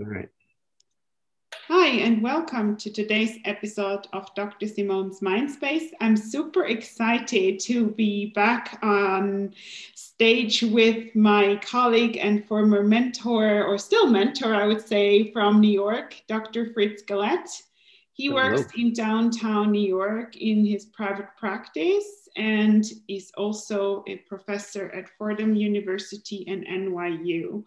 All right. Hi, and welcome to today's episode of Dr. Simone's Mindspace. I'm super excited to be back on stage with my colleague and former mentor, or still mentor, I would say, from New York, Dr. Fritz Galett. He Hello. works in downtown New York in his private practice and is also a professor at Fordham University and NYU.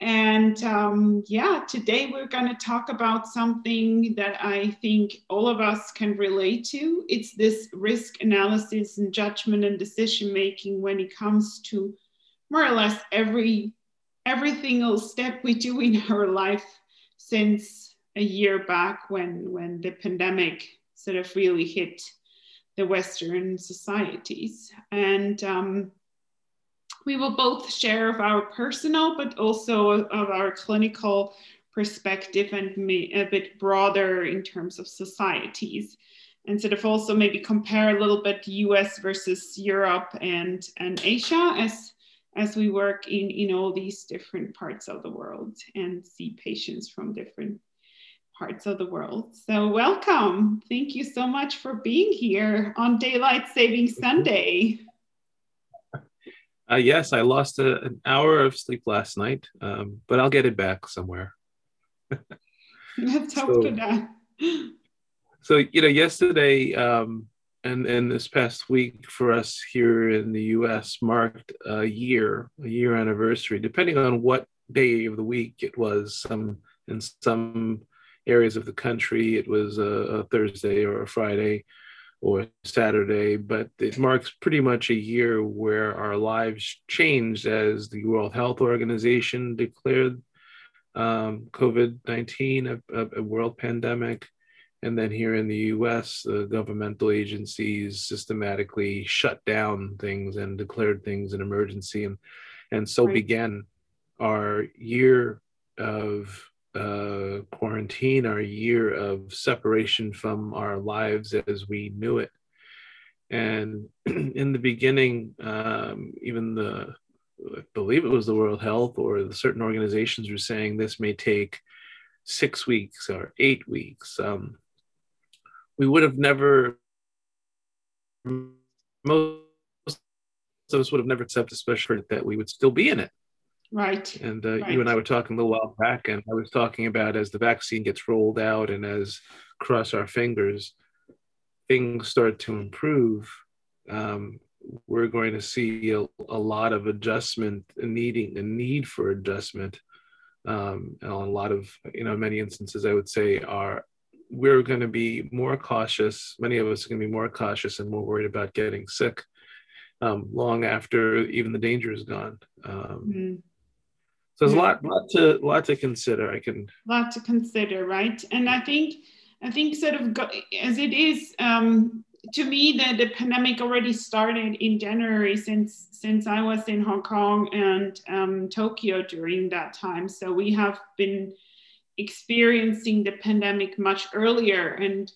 And um, yeah, today we're going to talk about something that I think all of us can relate to. It's this risk analysis and judgment and decision making when it comes to more or less every every single step we do in our life since a year back when when the pandemic sort of really hit the Western societies. And um, we will both share of our personal, but also of our clinical perspective and a bit broader in terms of societies. And sort of also maybe compare a little bit US versus Europe and, and Asia as, as we work in, in all these different parts of the world and see patients from different parts of the world. So, welcome. Thank you so much for being here on Daylight Saving Sunday. Uh, yes, I lost a, an hour of sleep last night, um, but I'll get it back somewhere. Let's hope so, So- that. So you know, yesterday um, and and this past week for us here in the U.S. marked a year, a year anniversary, depending on what day of the week it was. Some in some areas of the country, it was a, a Thursday or a Friday or Saturday, but it marks pretty much a year where our lives changed as the World Health Organization declared um, COVID 19 a, a, world pandemic. And then here in the US, the governmental agencies systematically shut down things and declared things an emergency. And, and so Right. began our year of uh, quarantine, our year of separation from our lives as we knew it. And in the beginning, um, even the, I believe it was the World Health or the certain organizations were saying this may take six weeks or eight weeks. Um, we would have never, most of us would have never accepted, especially that we would still be in it. Right. And uh, Right. you and I were talking a little while back, and I was talking about as the vaccine gets rolled out and as cross our fingers, things start to improve. Um, we're going to see a, a lot of adjustment, needing a need for adjustment. Um, and a lot of, you know, many instances I would say are we're going to be more cautious. Many of us are going to be more cautious and more worried about getting sick um, long after even the danger is gone. Um, Mm. So there's a lot, lot to, lot to consider. I can, lot to consider, right? And I think, I think sort of go, as it is, um, to me, the, the pandemic already started in January since since I was in Hong Kong and um, Tokyo during that time. So we have been experiencing the pandemic much earlier and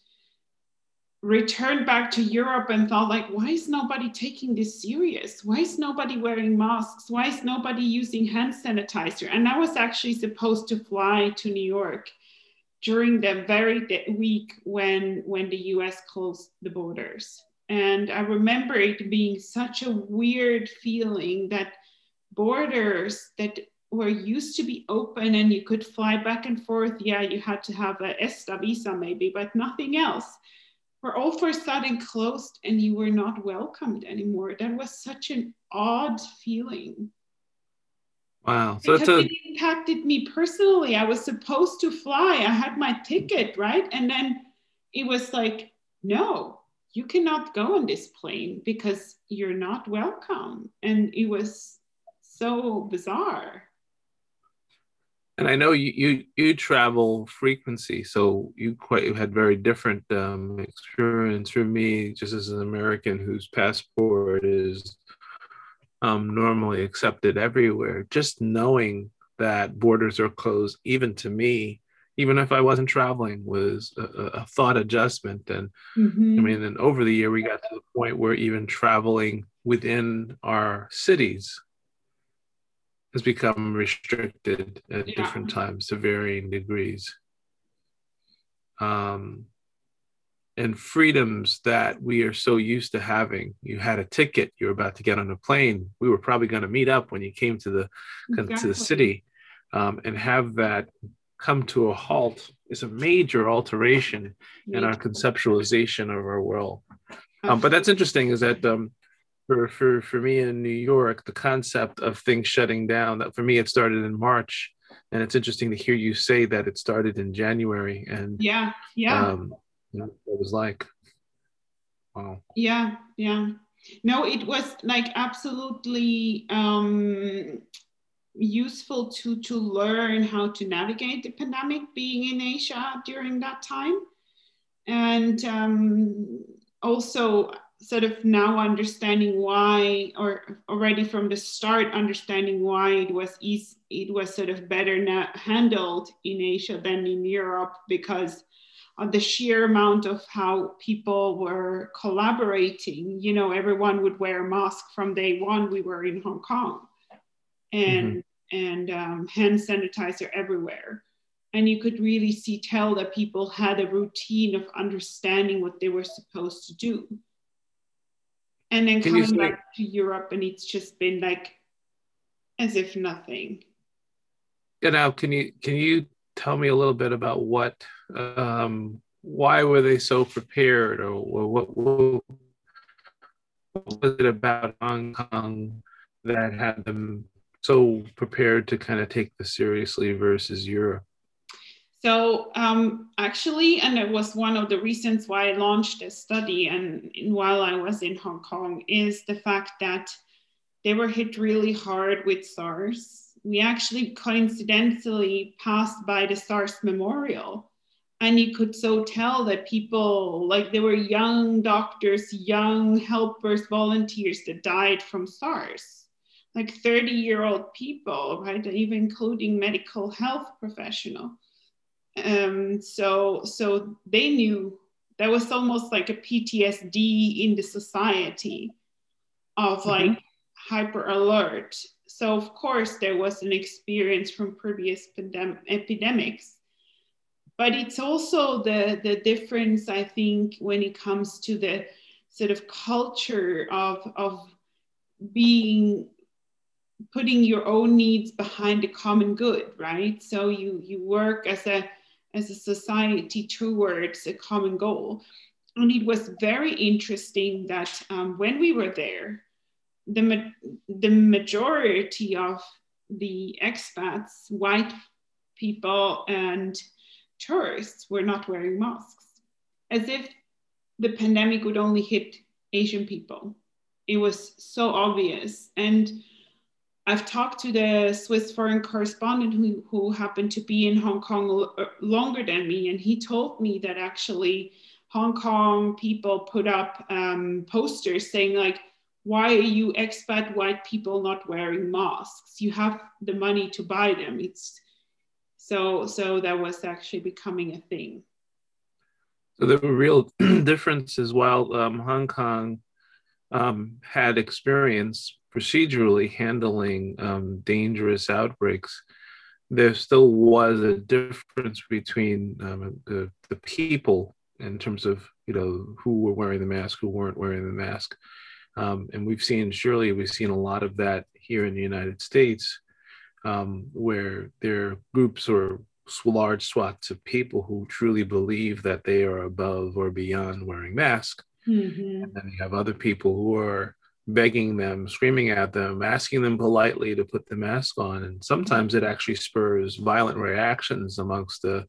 returned back to Europe and thought like, why is nobody taking this serious? Why is nobody wearing masks? Why is nobody using hand sanitizer? And I was actually supposed to fly to New York during the very week when when the US closed the borders. And I remember it being such a weird feeling that borders that were used to be open and you could fly back and forth. Yeah, you had to have a ESTA visa maybe, but nothing else were all for a sudden closed and you were not welcomed anymore. That was such an odd feeling. wow. So Because it's a, it impacted me personally. I was supposed to fly, I had my ticket, right? And then it was like, no, you cannot go on this plane because you're not welcome. And it was so bizarre. And I know you, you, you travel frequency, so you quite you had very different um, experience for me, just as an American whose passport is um, normally accepted everywhere. Just knowing that borders are closed, even to me, even if I wasn't traveling, was a, a thought adjustment. And Mhm. I mean, and over the year, we got to the point where even traveling within our cities has become restricted at Yeah. different times to varying degrees. Um, and freedoms that we are so used to having. You had a ticket, you were about to get on a plane. We were probably going to meet up when you came to the to the city, um, and have that come to a halt is a major alteration in our conceptualization of our world. Um, but that's interesting is that um, for, for, for me in New York, the concept of things shutting down, that for me, it started in March. And it's interesting to hear you say that it started in January and yeah, yeah. um, you know, it was like. Wow. yeah yeah no it was like absolutely um useful to to learn how to navigate the pandemic being in asia during that time and um also sort of now understanding why or already from the start understanding why it was easy, it was sort of better handled in asia than in europe because of the sheer amount of how people were collaborating. You know, everyone would wear a mask from day one. We were in Hong Kong, and and um, hand sanitizer everywhere, and you could really see tell that people had a routine of understanding what they were supposed to do. And then Can coming back to Europe, and it's just been like as if nothing. Yeah, now can you can you tell me a little bit about what um, why were they so prepared or, what, what, what was it about Hong Kong that had them so prepared to kind of take this seriously versus Europe? So um, actually, and it was one of the reasons why I launched this study, and while I was in Hong Kong, is the fact that they were hit really hard with SARS. We actually coincidentally passed by the SARS memorial, and you could so tell that people, like there were young doctors, young helpers, volunteers that died from SARS, like 30 year old people, right? Even including medical health professional um, so so they knew there was almost like a PTSD in the society of like hyper alert. So of course there was an experience from previous pandem- epidemics, but it's also the the difference I think when it comes to the sort of culture of of being putting your own needs behind the common good right? So you you work as a as a society towards a common goal. And it was very interesting that um, when we were there the, ma- the majority of the expats white people and tourists were not wearing masks as if the pandemic would only hit asian people. It was so obvious. And I've talked to the Swiss foreign correspondent who, who happened to be in Hong Kong l- longer than me, and he told me that actually Hong Kong people put up um, posters saying like, "Why are you expat white people not wearing masks? You have the money to buy them." It's so so that was actually becoming a thing. So there were real differences while um, Hong Kong um, had experience procedurally handling um, dangerous outbreaks, there still was a difference between um, the, the people in terms of you know who were wearing the mask, who weren't wearing the mask, um, and we've seen surely we've seen a lot of that here in the United States, um, where there are groups or large swaths of people who truly believe that they are above or beyond wearing masks. Mm-hmm. And then you have other people who are begging them, screaming at them, asking them politely to put the mask on. And sometimes it actually spurs violent reactions amongst the,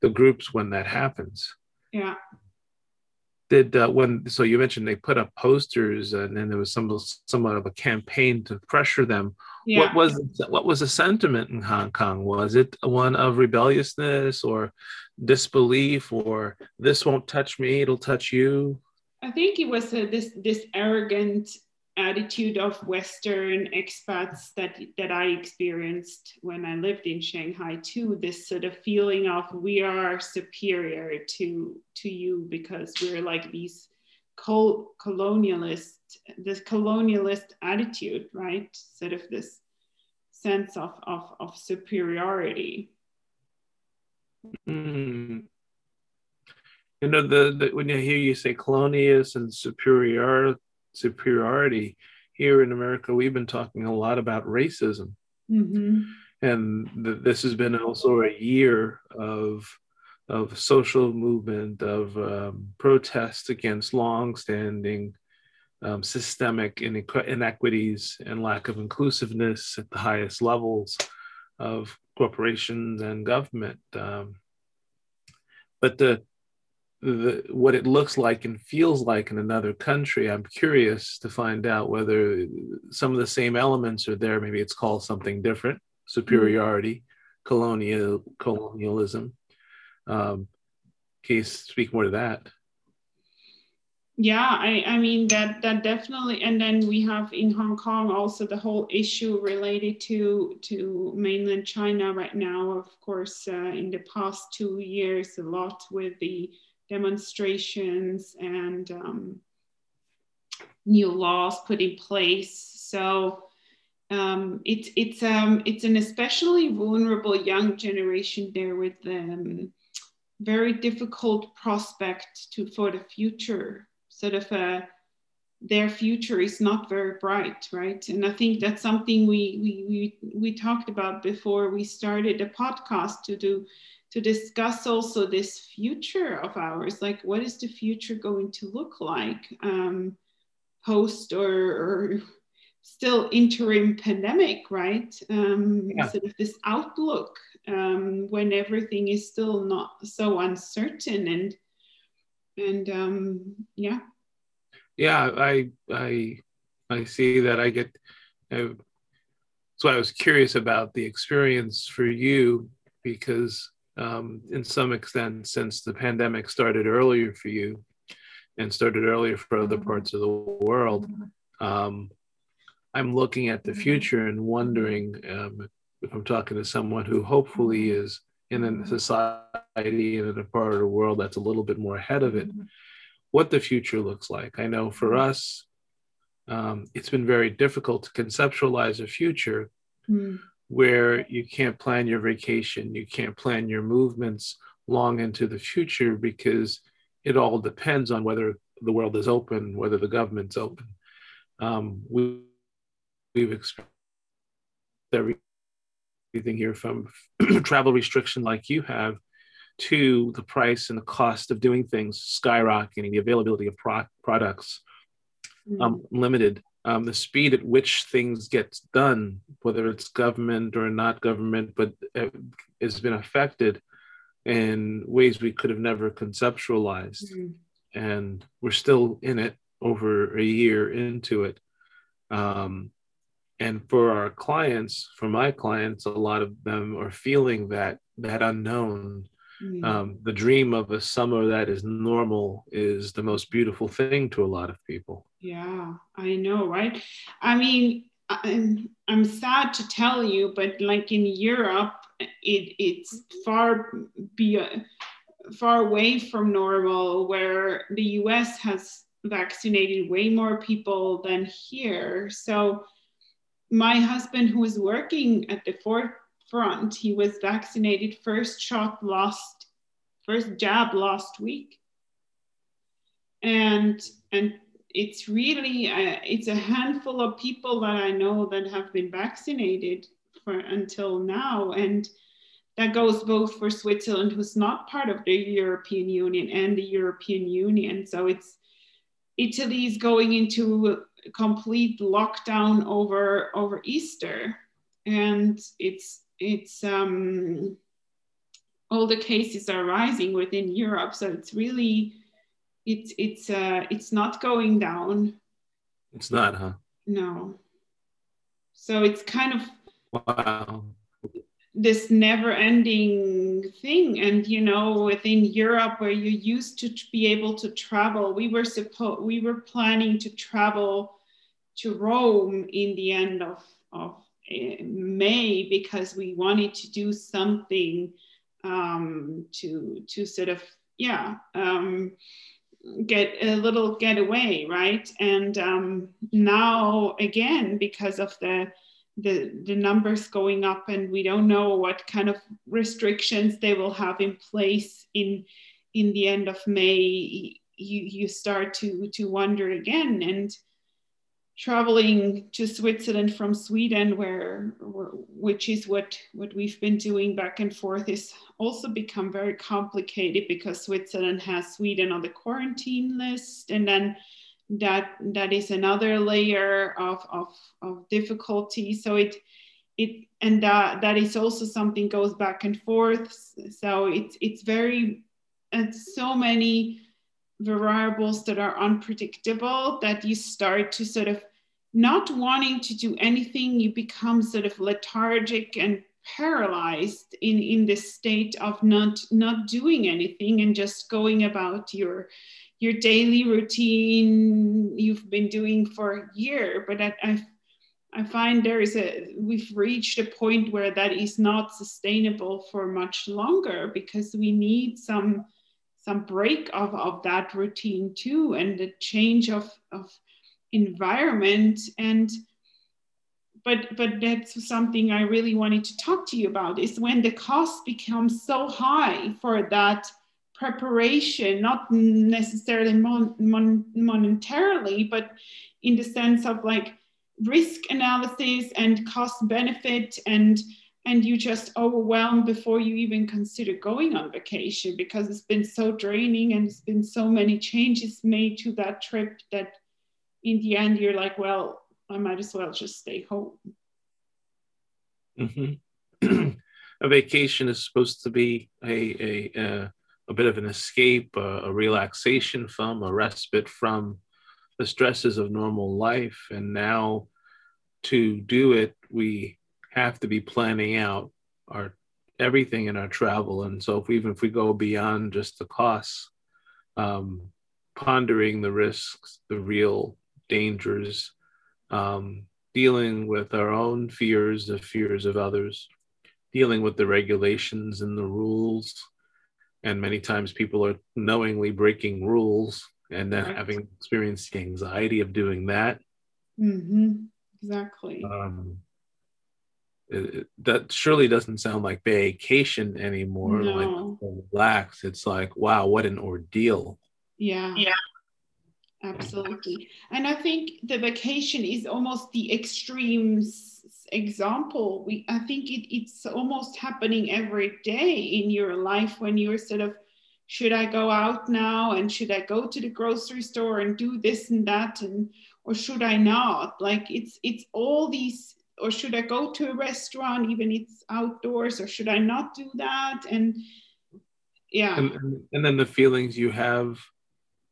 the groups when that happens. Yeah. Did uh, when so you mentioned they put up posters and then there was some somewhat of a campaign to pressure them. Yeah. What was what was the sentiment in Hong Kong? Was it one of rebelliousness or disbelief or this won't touch me, it'll touch you? I think it was uh, this this arrogant attitude of Western expats that that I experienced when I lived in Shanghai too. This sort of feeling of we are superior to to you because we're like these col- colonialist this colonialist attitude, right? Sort of this sense of, of, of superiority. Mm. You know, the, the, when you hear you say colonius and superior superiority, here in America, we've been talking a lot about racism. Mm-hmm. And th- this has been also a year of, of social movement, of um, protest against longstanding um, systemic inequ- inequities and lack of inclusiveness at the highest levels of corporations and government. Um, but the the, what it looks like and feels like in another country. I'm curious to find out whether some of the same elements are there. Maybe it's called something different: superiority, colonial colonialism. Um, can you speak more to that? Yeah, I, I mean that that definitely, and then we have in Hong Kong also the whole issue related to to mainland China right now. Of course, uh, in the past two years, a lot with the demonstrations and um, new laws put in place. So um, it's it's um, it's an especially vulnerable young generation there with um, very difficult prospect to for the future. Sort of a uh, their future is not very bright, right? And I think that's something we we we, we talked about before we started the podcast to do to discuss also this future of ours like what is the future going to look like um, post or, or, still interim pandemic right? Um, yeah. sort of this outlook um, when everything is still not so uncertain and and um, yeah. Yeah i i i see that. I get uh, so i was curious about the experience for you because um, in some extent since the pandemic started earlier for you and started earlier for other mm-hmm. parts of the world. Mm-hmm. Um, I'm looking at the mm-hmm. future and wondering um, if I'm talking to someone who hopefully is in a society and in a part of the world that's a little bit more ahead of it, what the future looks like. I know for us, um, it's been very difficult to conceptualize a future mm where you can't plan your vacation, you can't plan your movements long into the future because it all depends on whether the world is open, whether the government's open. Um, we, we've experienced everything here from travel restriction like you have to the price and the cost of doing things skyrocketing, the availability of pro- products mm. um, limited um, the speed at which things get done, whether it's government or not government, but it's been affected in ways we could have never conceptualized. Mm-hmm. And we're still in it over a year into it. Um, and for our clients, for my clients, a lot of them are feeling that that unknown Mm. Um, the dream of a summer that is normal is the most beautiful thing to a lot of people. Yeah, I know, right? I mean, I'm, I'm sad to tell you, but like in Europe, it, it's far be far away from normal, where the US has vaccinated way more people than here. So my husband, who is working at the Fort front. He was vaccinated first shot last, first jab last week. And, and it's really, uh, it's a handful of people that I know that have been vaccinated for until now. And that goes both for Switzerland, who's not part of the European Union, and the European Union. So it's Italy is going into complete lockdown over over Easter, and it's it's um, all the cases are rising within Europe, so it's really it's it's uh, it's not going down. It's not, huh? No. So it's kind of wow this never-ending thing and you know within europe where you used to be able to travel we were supposed we were planning to travel to rome in the end of of May because we wanted to do something um, to to sort of yeah um, get a little getaway right and um, now again because of the the, the numbers going up and we don't know what kind of restrictions they will have in place in in the end of May, you, you start to, to wonder again. And traveling to Switzerland from Sweden, where, which is what, what we've been doing back and forth, is also become very complicated because Switzerland has Sweden on the quarantine list. And then that that is another layer of, of, of difficulty. So it it and that that is also something goes back and forth. So it's it's very and so many variables that are unpredictable that you start to sort of not wanting to do anything, you become sort of lethargic and paralyzed in in this state of not not doing anything and just going about your your daily routine you've been doing for a year. But I, I, I find there is a we've reached a point where that is not sustainable for much longer because we need some some break of, of that routine too and the change of, of environment and but but that's something i really wanted to talk to you about is when the cost becomes so high for that preparation, not necessarily mon- mon- monetarily, but in the sense of like risk analysis and cost benefit and and you just overwhelmed before you even consider going on vacation because it's been so draining and it's been so many changes made to that trip that in the end you're like well i might as well just stay home mm-hmm. a vacation is supposed to be a, a, a a bit of an escape, a, a relaxation from, a respite from the stresses of normal life. And now to do it, we have to be planning out our everything in our travel. And so if we, even if we go beyond just the costs, um, pondering the risks, the real dangers, um, dealing with our own fears, the fears of others, dealing with the regulations and the rules, and many times people are knowingly breaking rules and then right. having experienced the anxiety of doing that. Mm-hmm. exactly. Um, it, it, that surely doesn't sound like vacation anymore no. like relax. It's like wow what an ordeal. Yeah. Yeah absolutely. And i think the vacation is almost the extremes example. We i think it, it's almost happening every day in your life when you're sort of should i go out now? And should i go to the grocery store and do this and that and or should i not? Like it's it's all these or should i go to a restaurant even it's outdoors? Or should i not do that? And yeah. And, and then the feelings you have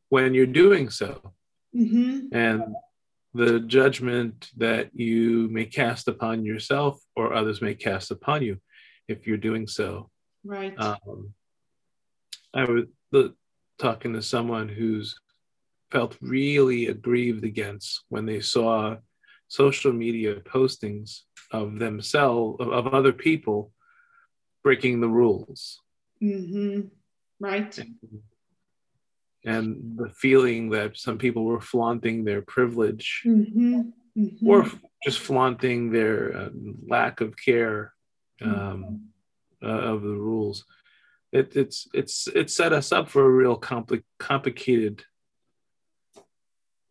when you're doing so mm-hmm. and the judgment that you may cast upon yourself or others may cast upon you if you're doing so. Right. Um, I was talking to someone who's felt really aggrieved against when they saw social media postings of themselves, of, of other people breaking the rules. Mm-hmm. Right. And, and the feeling that some people were flaunting their privilege mm-hmm. Mm-hmm. or just flaunting their uh, lack of care um, mm-hmm. uh, of the rules. It, it's it's it set us up for a real compli- complicated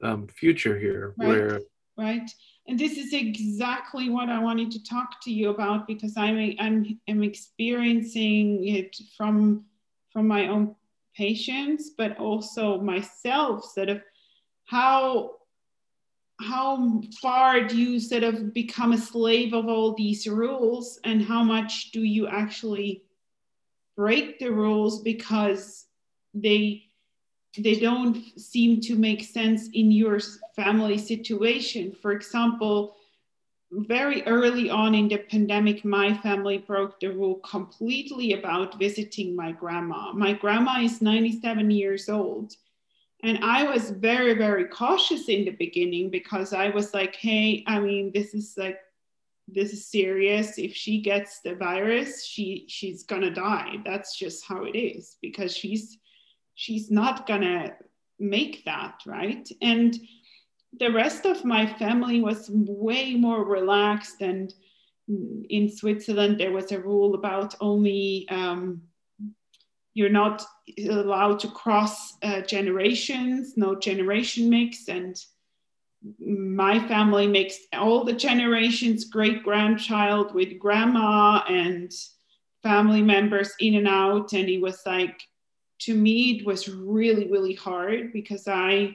um, future here, right. where right. And this is exactly what I wanted to talk to you about because I'm I'm, I'm experiencing it from from my own patients, but also myself, sort of how how far do you sort of become a slave of all these rules? And how much do you actually break the rules because they they don't seem to make sense in your family situation? For example very early on in the pandemic, my family broke the rule completely about visiting my grandma. My grandma is 97 years old. And I was very, very cautious in the beginning because I was like, hey, I mean, this is like, this is serious. If she gets the virus, she she's gonna die. That's just how it is because she's she's not gonna make that, right? And the rest of my family was way more relaxed and in Switzerland, there was a rule about only um, you're not allowed to cross uh, generations, no generation mix. And my family mixed all the generations, great grandchild with grandma and family members in and out. And it was like, to me, it was really, really hard because I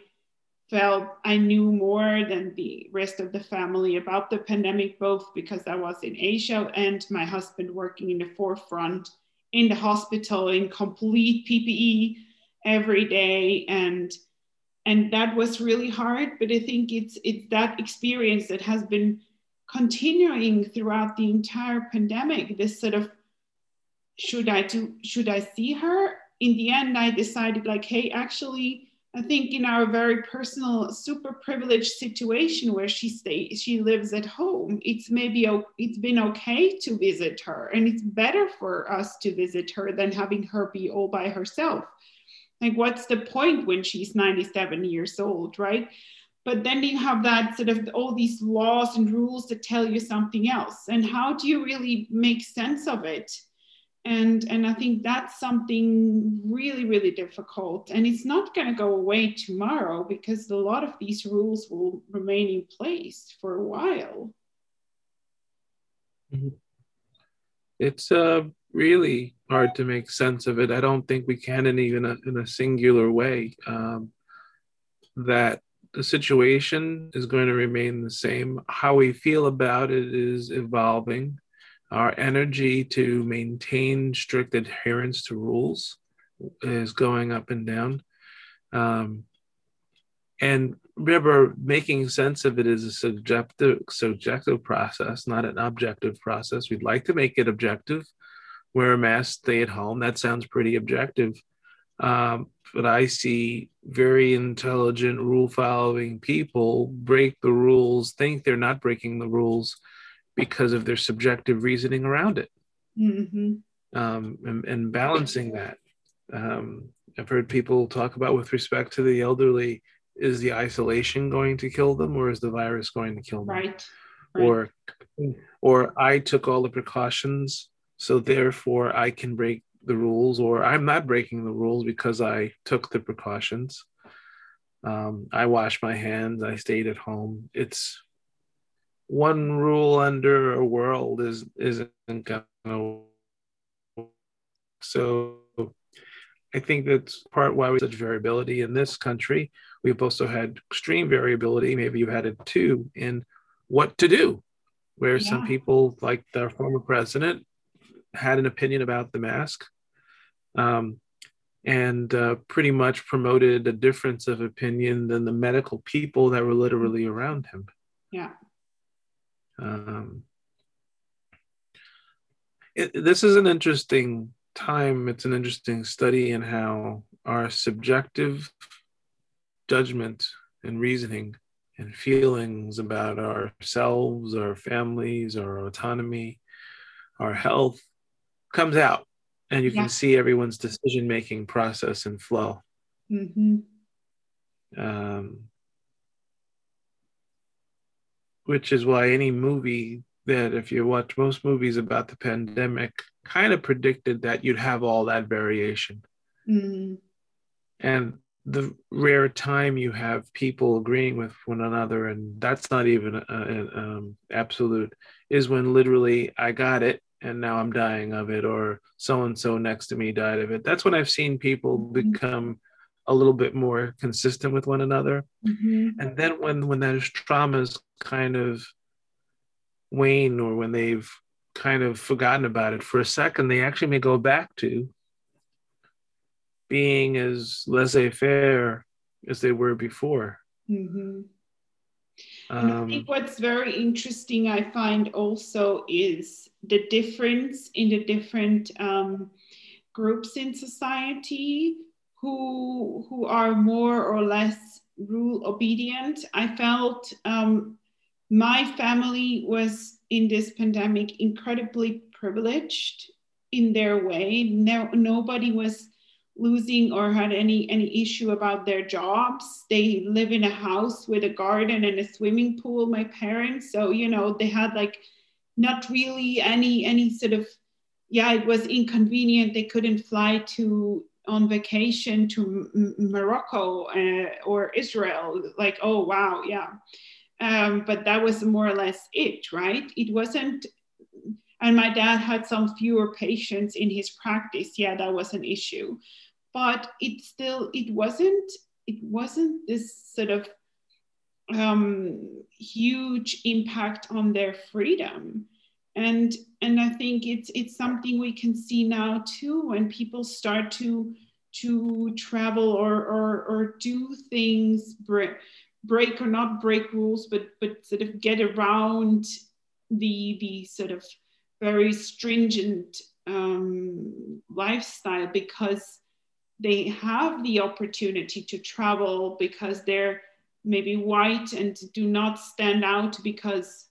felt I knew more than the rest of the family about the pandemic, both because I was in Asia and my husband working in the forefront in the hospital in complete PPE every day. And and that was really hard. But I think it's it's that experience that has been continuing throughout the entire pandemic. This sort of should I do should I see her? In the end, I decided like, hey, actually I think in our very personal, super privileged situation where she stays, she lives at home. It's maybe it's been okay to visit her, and it's better for us to visit her than having her be all by herself. Like, what's the point when she's 97 years old, right? But then you have that sort of all these laws and rules that tell you something else. And how do you really make sense of it? And and i think that's something really really difficult. And it's not going to go away tomorrow because a lot of these rules will remain in place for a while. Mm-hmm. it's uh really hard to make sense of it. I don't think we can in even a, in a singular way um, that the situation is going to remain the same. How we feel about it is evolving our energy to maintain strict adherence to rules is going up and down. Um, and remember, making sense of it is a subjective, subjective process, not an objective process. We'd like to make it objective. Wear a mask, stay at home. That sounds pretty objective. Um, but I see very intelligent, rule following people break the rules, think they're not breaking the rules, because of their subjective reasoning around it mm-hmm. um, and, and, balancing that. Um, I've heard people talk about with respect to the elderly is the isolation going to kill them or is the virus going to kill them? Right. right. Or, or I took all the precautions, so therefore I can break the rules, or I'm not breaking the rules because I took the precautions. Um, I washed my hands, I stayed at home. It's one rule under a world is isn't gonna so I think that's part why we have such variability in this country. We've also had extreme variability, maybe you've had it too, in what to do, where yeah. some people, like the former president, had an opinion about the mask um, and uh, pretty much promoted a difference of opinion than the medical people that were literally around him. Yeah. Um, it, this is an interesting time. It's an interesting study in how our subjective judgment and reasoning and feelings about ourselves, our families, our autonomy, our health comes out, and you yeah. can see everyone's decision making process and flow. Mm-hmm. Um, which is why any movie that if you watch most movies about the pandemic kind of predicted that you'd have all that variation mm-hmm. and the rare time you have people agreeing with one another and that's not even an um, absolute is when literally i got it and now i'm dying of it or so and so next to me died of it that's when i've seen people mm-hmm. become a little bit more consistent with one another. Mm-hmm. And then when when those traumas kind of wane or when they've kind of forgotten about it for a second, they actually may go back to being as laissez-faire as they were before. Mm-hmm. Um, I think what's very interesting, I find also, is the difference in the different um, groups in society who who are more or less rule obedient. I felt um, my family was in this pandemic incredibly privileged in their way. No, nobody was losing or had any any issue about their jobs they live in a house with a garden and a swimming pool my parents so you know they had like not really any any sort of yeah it was inconvenient they couldn't fly to on vacation to M- morocco uh, or israel like oh wow yeah. Um, but that was more or less it right? It wasn't and my dad had some fewer patients in his practice. Yeah that was an issue. But it still it wasn't it wasn't this sort of um, huge impact on their freedom and and i think it's it's something we can see now too when people start to to travel or or, or do things break, break or not break rules but but sort of get around the the sort of very stringent um, lifestyle because they have the opportunity to travel because they're maybe white and do not stand out because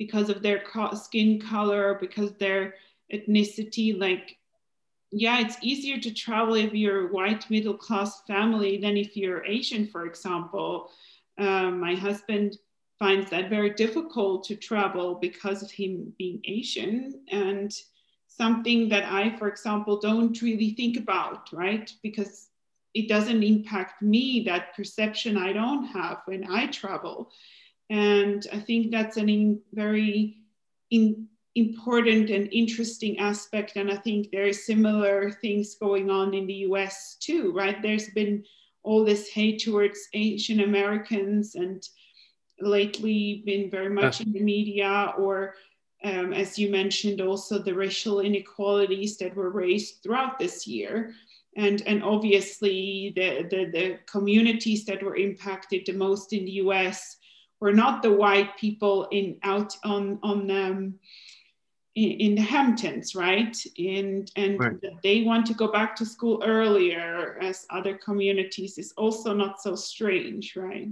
because of their skin color because their ethnicity like yeah it's easier to travel if you're a white middle class family than if you're asian for example um, my husband finds that very difficult to travel because of him being asian and something that I, for example, don't really think about, right? Because it doesn't impact me, that perception I don't have when I travel. And I think that's a in, very in, important and interesting aspect. And I think there are similar things going on in the US too, right? There's been all this hate towards Asian Americans and lately been very much in the media or um, as you mentioned, also the racial inequalities that were raised throughout this year. And, and obviously, the, the, the communities that were impacted the most in the US were not the white people in out on, on um, in, in the Hamptons, right? And, and right. they want to go back to school earlier as other communities is also not so strange, right?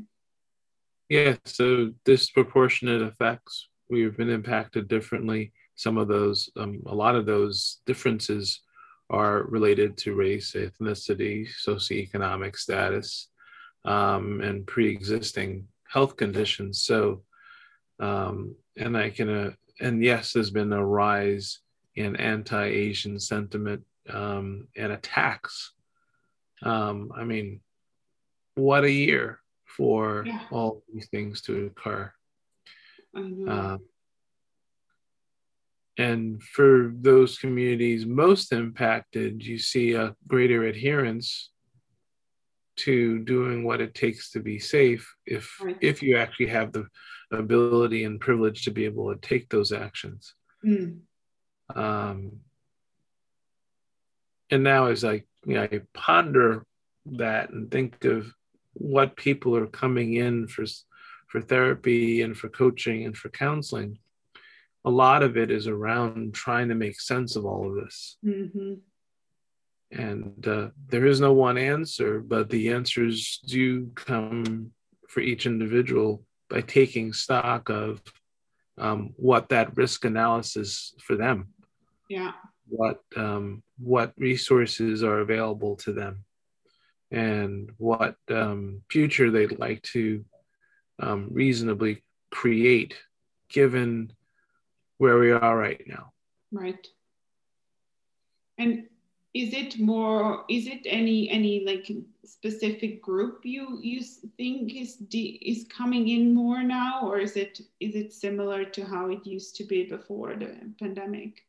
Yeah, so disproportionate effects we've been impacted differently. Some of those, um, a lot of those differences are related to race, ethnicity, socioeconomic status, um, and pre-existing health conditions. So, um, and I can, uh, and yes, there's been a rise in anti-Asian sentiment um, and attacks. Um, I mean, what a year for yeah. all these things to occur. Um, and for those communities most impacted, you see a greater adherence to doing what it takes to be safe if right. if you actually have the ability and privilege to be able to take those actions. Mm. Um, and now as I, you know, I ponder that and think of what people are coming in for for therapy and for coaching and for counseling, a lot of it is around trying to make sense of all of this. Mm-hmm. And uh, there is no one answer, but the answers do come for each individual by taking stock of um, what that risk analysis for them. Yeah. What um, what resources are available to them, and what um, future they'd like to um, reasonably create given where we are right now. Right. And is it more is it any any like specific group you you think is de- is coming in more now or is it is it similar to how it used to be before the pandemic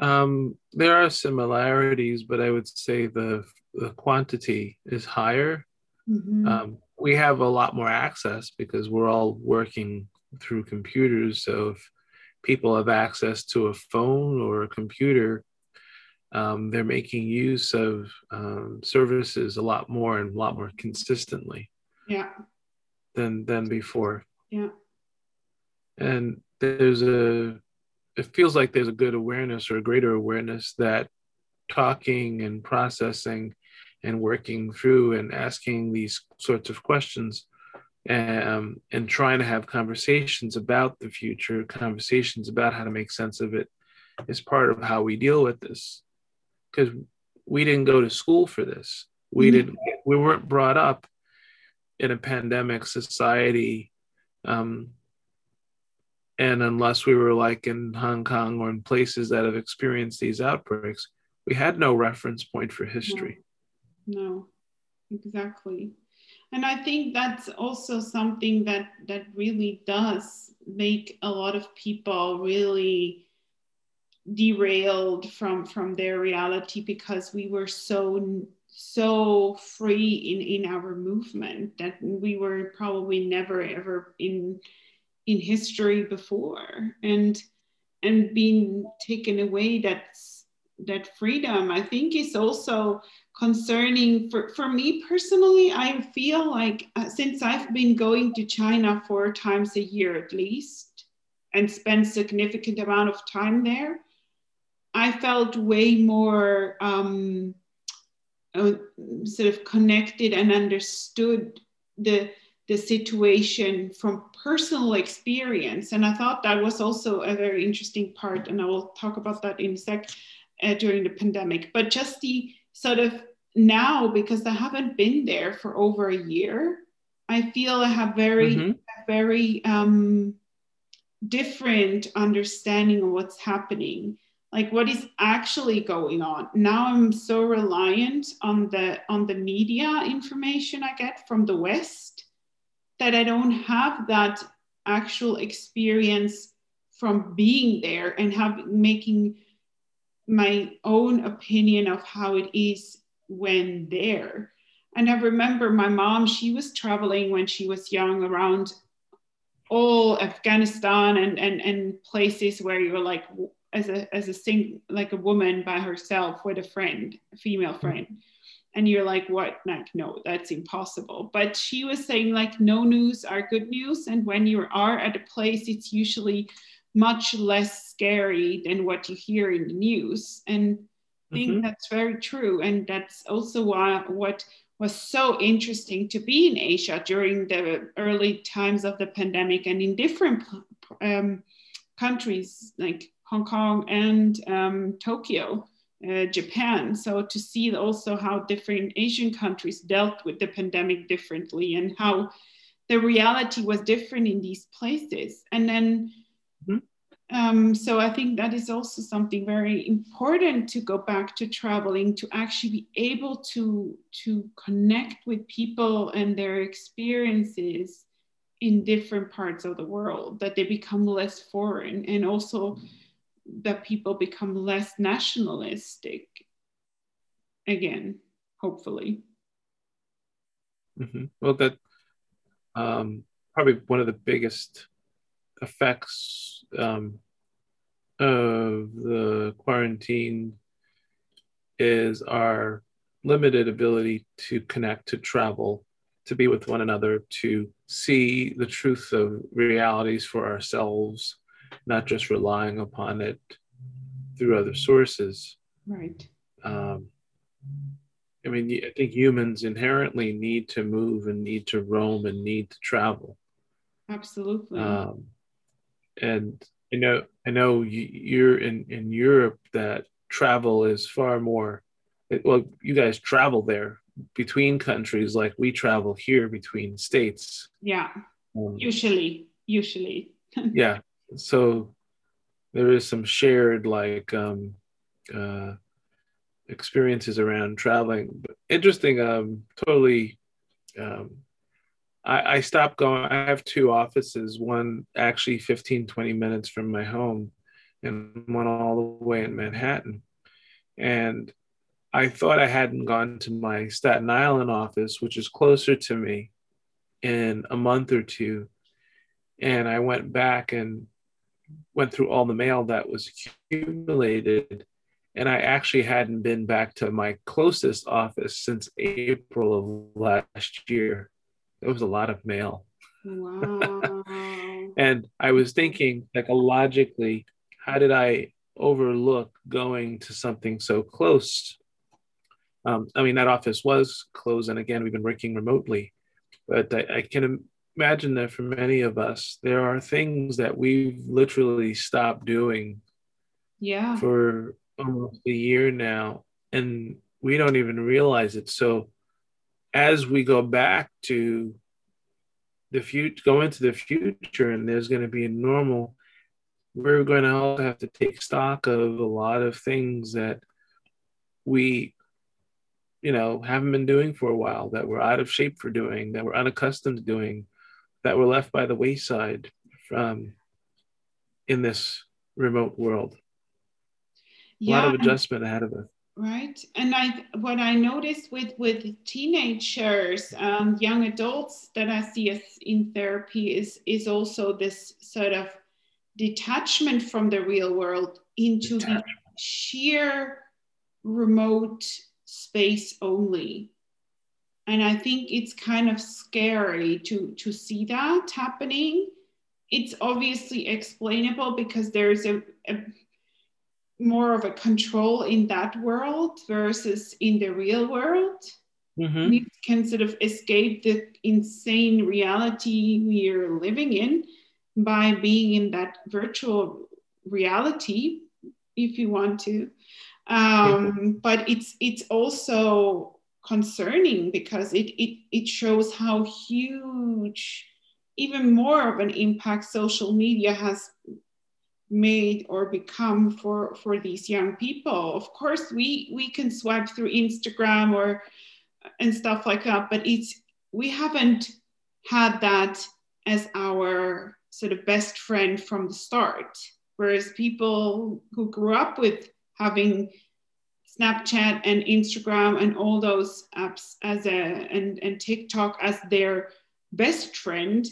um, there are similarities but i would say the the quantity is higher mm-hmm. um, we have a lot more access because we're all working through computers. So if people have access to a phone or a computer, um, they're making use of um, services a lot more and a lot more consistently. Yeah. Than than before. Yeah. And there's a it feels like there's a good awareness or a greater awareness that talking and processing and working through and asking these sorts of questions um, and trying to have conversations about the future, conversations about how to make sense of it is part of how we deal with this. Because we didn't go to school for this. We mm-hmm. didn't. We weren't brought up in a pandemic society. Um, and unless we were like in Hong Kong or in places that have experienced these outbreaks, we had no reference point for history. No, no exactly. And I think that's also something that that really does make a lot of people really derailed from from their reality because we were so so free in in our movement that we were probably never ever in in history before. And and being taken away that's that freedom i think is also concerning. For, for me personally i feel like uh, since i've been going to china four times a year at least and spend significant amount of time there i felt way more um, uh, sort of connected and understood the the situation from personal experience. And i thought that was also a very interesting part and i will talk about that in a sec uh, during the pandemic. But just the sort of now because I haven't been there for over a year, I feel I have very, mm-hmm. very um, different understanding of what's happening, like what is actually going on. Now I'm so reliant on the on the media information I get from the West that I don't have that actual experience from being there and have making my own opinion of how it is when there. And I remember my mom, she was traveling when she was young around all Afghanistan and, and, and places where you're like, as a, as a sing, like a woman by herself with a friend, a female mm-hmm. friend. And you're like, what? Like, no, that's impossible. But she was saying, like, no news are good news. And when you are at a place, it's usually much less scary than what you hear in the news. And I think mm-hmm. that's very true. And that's also why what was so interesting to be in Asia during the early times of the pandemic and in different um, countries like Hong Kong and um, Tokyo, uh, Japan. So to see also how different Asian countries dealt with the pandemic differently and how the reality was different in these places. And then mm-hmm. Um, so I think that is also something very important to go back to traveling to actually be able to to connect with people and their experiences in different parts of the world that they become less foreign and also that people become less nationalistic again hopefully mm-hmm. well that um, probably one of the biggest effects um, of the quarantine is our limited ability to connect, to travel, to be with one another, to see the truth of realities for ourselves, not just relying upon it through other sources. Right. Um, I mean, I think humans inherently need to move and need to roam and need to travel. Absolutely. Um, and I know I know you're in in Europe that travel is far more. Well, you guys travel there between countries like we travel here between states. Yeah, um, usually, usually. yeah, so there is some shared like um, uh, experiences around traveling. But interesting. Um, totally. Um, I, I stopped going. I have two offices, one actually 15, 20 minutes from my home, and one all the way in Manhattan. And I thought I hadn't gone to my Staten Island office, which is closer to me, in a month or two. And I went back and went through all the mail that was accumulated. And I actually hadn't been back to my closest office since April of last year. It was a lot of mail. Wow. and I was thinking, like, logically, how did I overlook going to something so close? Um, I mean, that office was closed, and again, we've been working remotely, but I, I can imagine that for many of us, there are things that we've literally stopped doing. Yeah. For almost a year now, and we don't even realize it. So as we go back to the future, go into the future, and there's going to be a normal, we're going to also have to take stock of a lot of things that we, you know, haven't been doing for a while, that we're out of shape for doing, that we're unaccustomed to doing, that were left by the wayside from in this remote world. Yeah. A lot of adjustment ahead of us right and i what i noticed with with teenagers um, young adults that i see as in therapy is is also this sort of detachment from the real world into the sheer remote space only and i think it's kind of scary to to see that happening it's obviously explainable because there's a, a more of a control in that world versus in the real world. Mm-hmm. We can sort of escape the insane reality we are living in by being in that virtual reality, if you want to. Um, but it's it's also concerning because it, it it shows how huge, even more of an impact social media has made or become for for these young people. Of course we we can swipe through instagram or and stuff like that but it's we haven't had that as our sort of best friend from the start. Whereas people who grew up with having snapchat and instagram and all those apps as a and, and tiktok as their best friend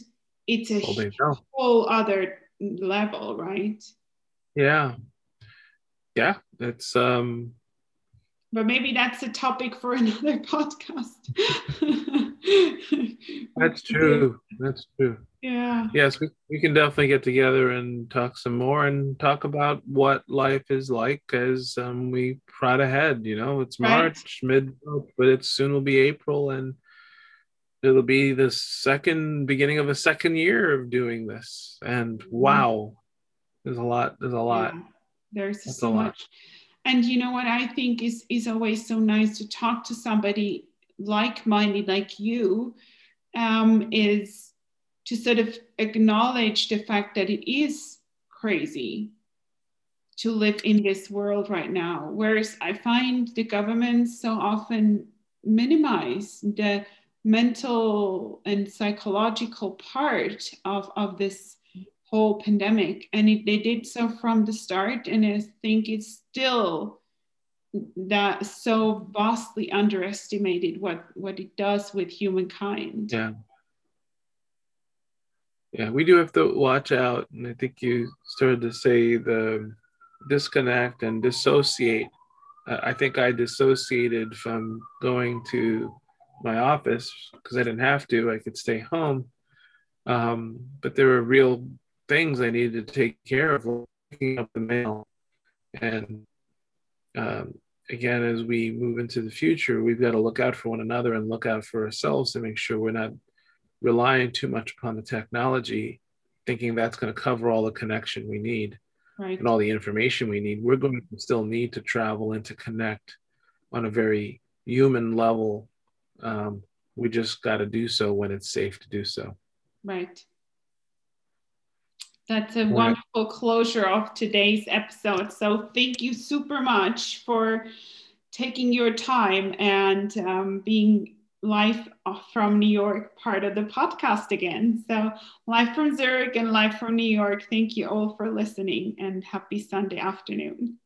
it's a well, whole other level, right? Yeah. Yeah, it's um but maybe that's a topic for another podcast. that's true. That's true. Yeah. Yes, we, we can definitely get together and talk some more and talk about what life is like as um, we prod ahead. You know, it's March, right. mid, but it soon will be April and it'll be the second beginning of a second year of doing this and mm-hmm. wow there's a lot there's a lot yeah, there's That's so much and you know what? I think is is always so nice to talk to somebody like-minded like you um, is to sort of acknowledge the fact that it is crazy to live in this world right now. Whereas i find the governments so often minimize the mental and psychological part of, of this whole pandemic. And it, they did so from the start. And I think it's still that so vastly underestimated what, what it does with humankind. Yeah. Yeah, we do have to watch out. And I think you started to say the disconnect and dissociate. Uh, I think I dissociated from going to my office because I didn't have to. I could stay home. Um, but there were real things I needed to take care of, looking up the mail. And um, again, as we move into the future, we've got to look out for one another and look out for ourselves to make sure we're not relying too much upon the technology, thinking that's going to cover all the connection we need right. and all the information we need. We're going to still need to travel and to connect on a very human level um, we just got to do so when it's safe to do so. Right. That's a wonderful closure of today's episode. So thank you super much for taking your time and um, being live from New York part of the podcast again. So live from Zurich and live from New York. Thank you all for listening and happy Sunday afternoon.